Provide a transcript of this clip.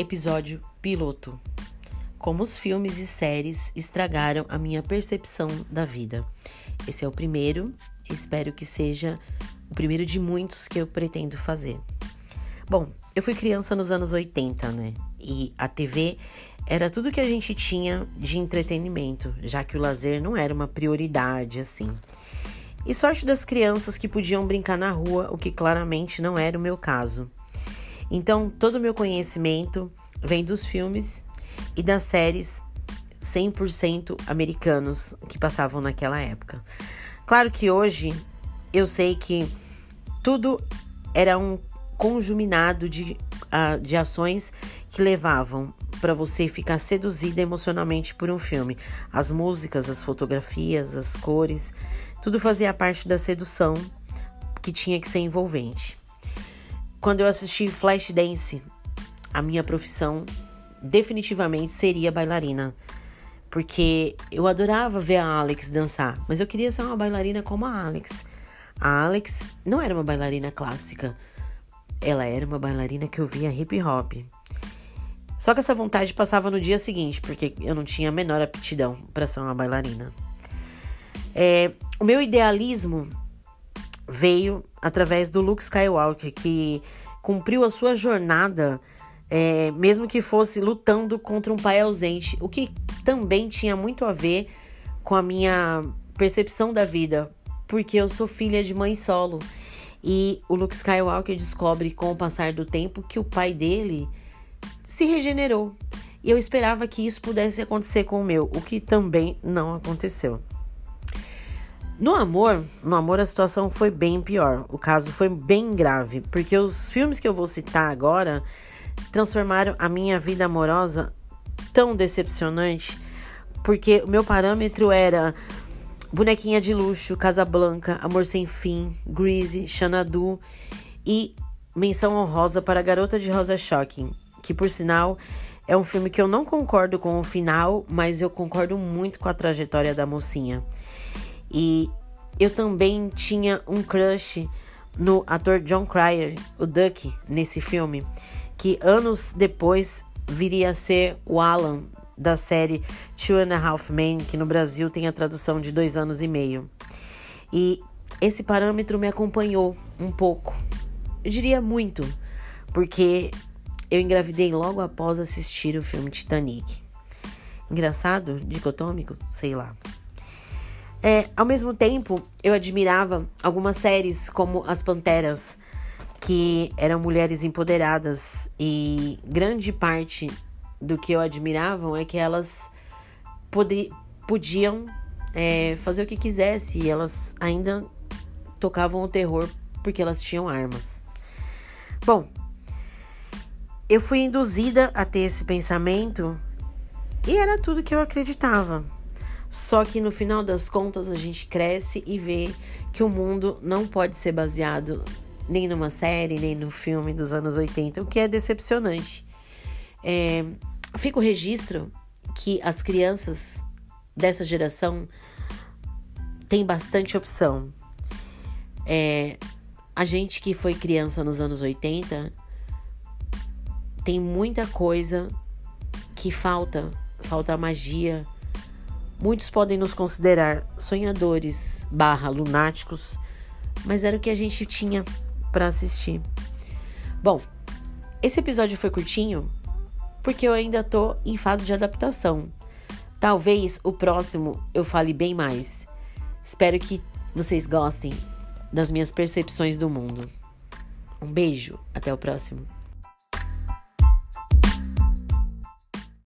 Episódio piloto. Como os filmes e séries estragaram a minha percepção da vida. Esse é o primeiro, espero que seja o primeiro de muitos que eu pretendo fazer. Bom, eu fui criança nos anos 80, né? E a TV era tudo que a gente tinha de entretenimento, já que o lazer não era uma prioridade assim. E sorte das crianças que podiam brincar na rua, o que claramente não era o meu caso. Então, todo o meu conhecimento vem dos filmes e das séries 100% americanos que passavam naquela época. Claro que hoje eu sei que tudo era um conjuminado de, uh, de ações que levavam para você ficar seduzida emocionalmente por um filme. As músicas, as fotografias, as cores, tudo fazia parte da sedução que tinha que ser envolvente. Quando eu assisti Flashdance, a minha profissão definitivamente seria bailarina. Porque eu adorava ver a Alex dançar, mas eu queria ser uma bailarina como a Alex. A Alex não era uma bailarina clássica, ela era uma bailarina que eu via hip hop. Só que essa vontade passava no dia seguinte, porque eu não tinha a menor aptidão para ser uma bailarina. É, o meu idealismo veio através do Luke Skywalker, que cumpriu a sua jornada, é, mesmo que fosse lutando contra um pai ausente, o que também tinha muito a ver com a minha percepção da vida, porque eu sou filha de mãe solo. E o Luke Skywalker descobre com o passar do tempo que o pai dele se regenerou. E eu esperava que isso pudesse acontecer com o meu, o que também não aconteceu. No amor, no amor a situação foi bem pior. O caso foi bem grave, porque os filmes que eu vou citar agora transformaram a minha vida amorosa tão decepcionante, porque o meu parâmetro era Bonequinha de Luxo, Casablanca, Amor Sem Fim, Greasy, Xanadu e Menção Honrosa para Garota de Rosa Shocking, que por sinal é um filme que eu não concordo com o final, mas eu concordo muito com a trajetória da mocinha. E eu também tinha um crush no ator John Cryer, o Duck, nesse filme, que anos depois viria a ser o Alan da série Two and a Half Men, que no Brasil tem a tradução de dois anos e meio. E esse parâmetro me acompanhou um pouco, eu diria muito, porque eu engravidei logo após assistir o filme Titanic. Engraçado, dicotômico, sei lá. É, ao mesmo tempo, eu admirava algumas séries como As Panteras, que eram mulheres empoderadas, e grande parte do que eu admirava é que elas podiam é, fazer o que quisesse, e elas ainda tocavam o terror porque elas tinham armas. Bom, eu fui induzida a ter esse pensamento e era tudo que eu acreditava. Só que no final das contas a gente cresce e vê que o mundo não pode ser baseado nem numa série, nem no filme dos anos 80, o que é decepcionante. É, fica o registro que as crianças dessa geração têm bastante opção. É, a gente que foi criança nos anos 80 tem muita coisa que falta, falta magia Muitos podem nos considerar sonhadores barra lunáticos, mas era o que a gente tinha para assistir. Bom, esse episódio foi curtinho porque eu ainda tô em fase de adaptação. Talvez o próximo eu fale bem mais. Espero que vocês gostem das minhas percepções do mundo. Um beijo, até o próximo.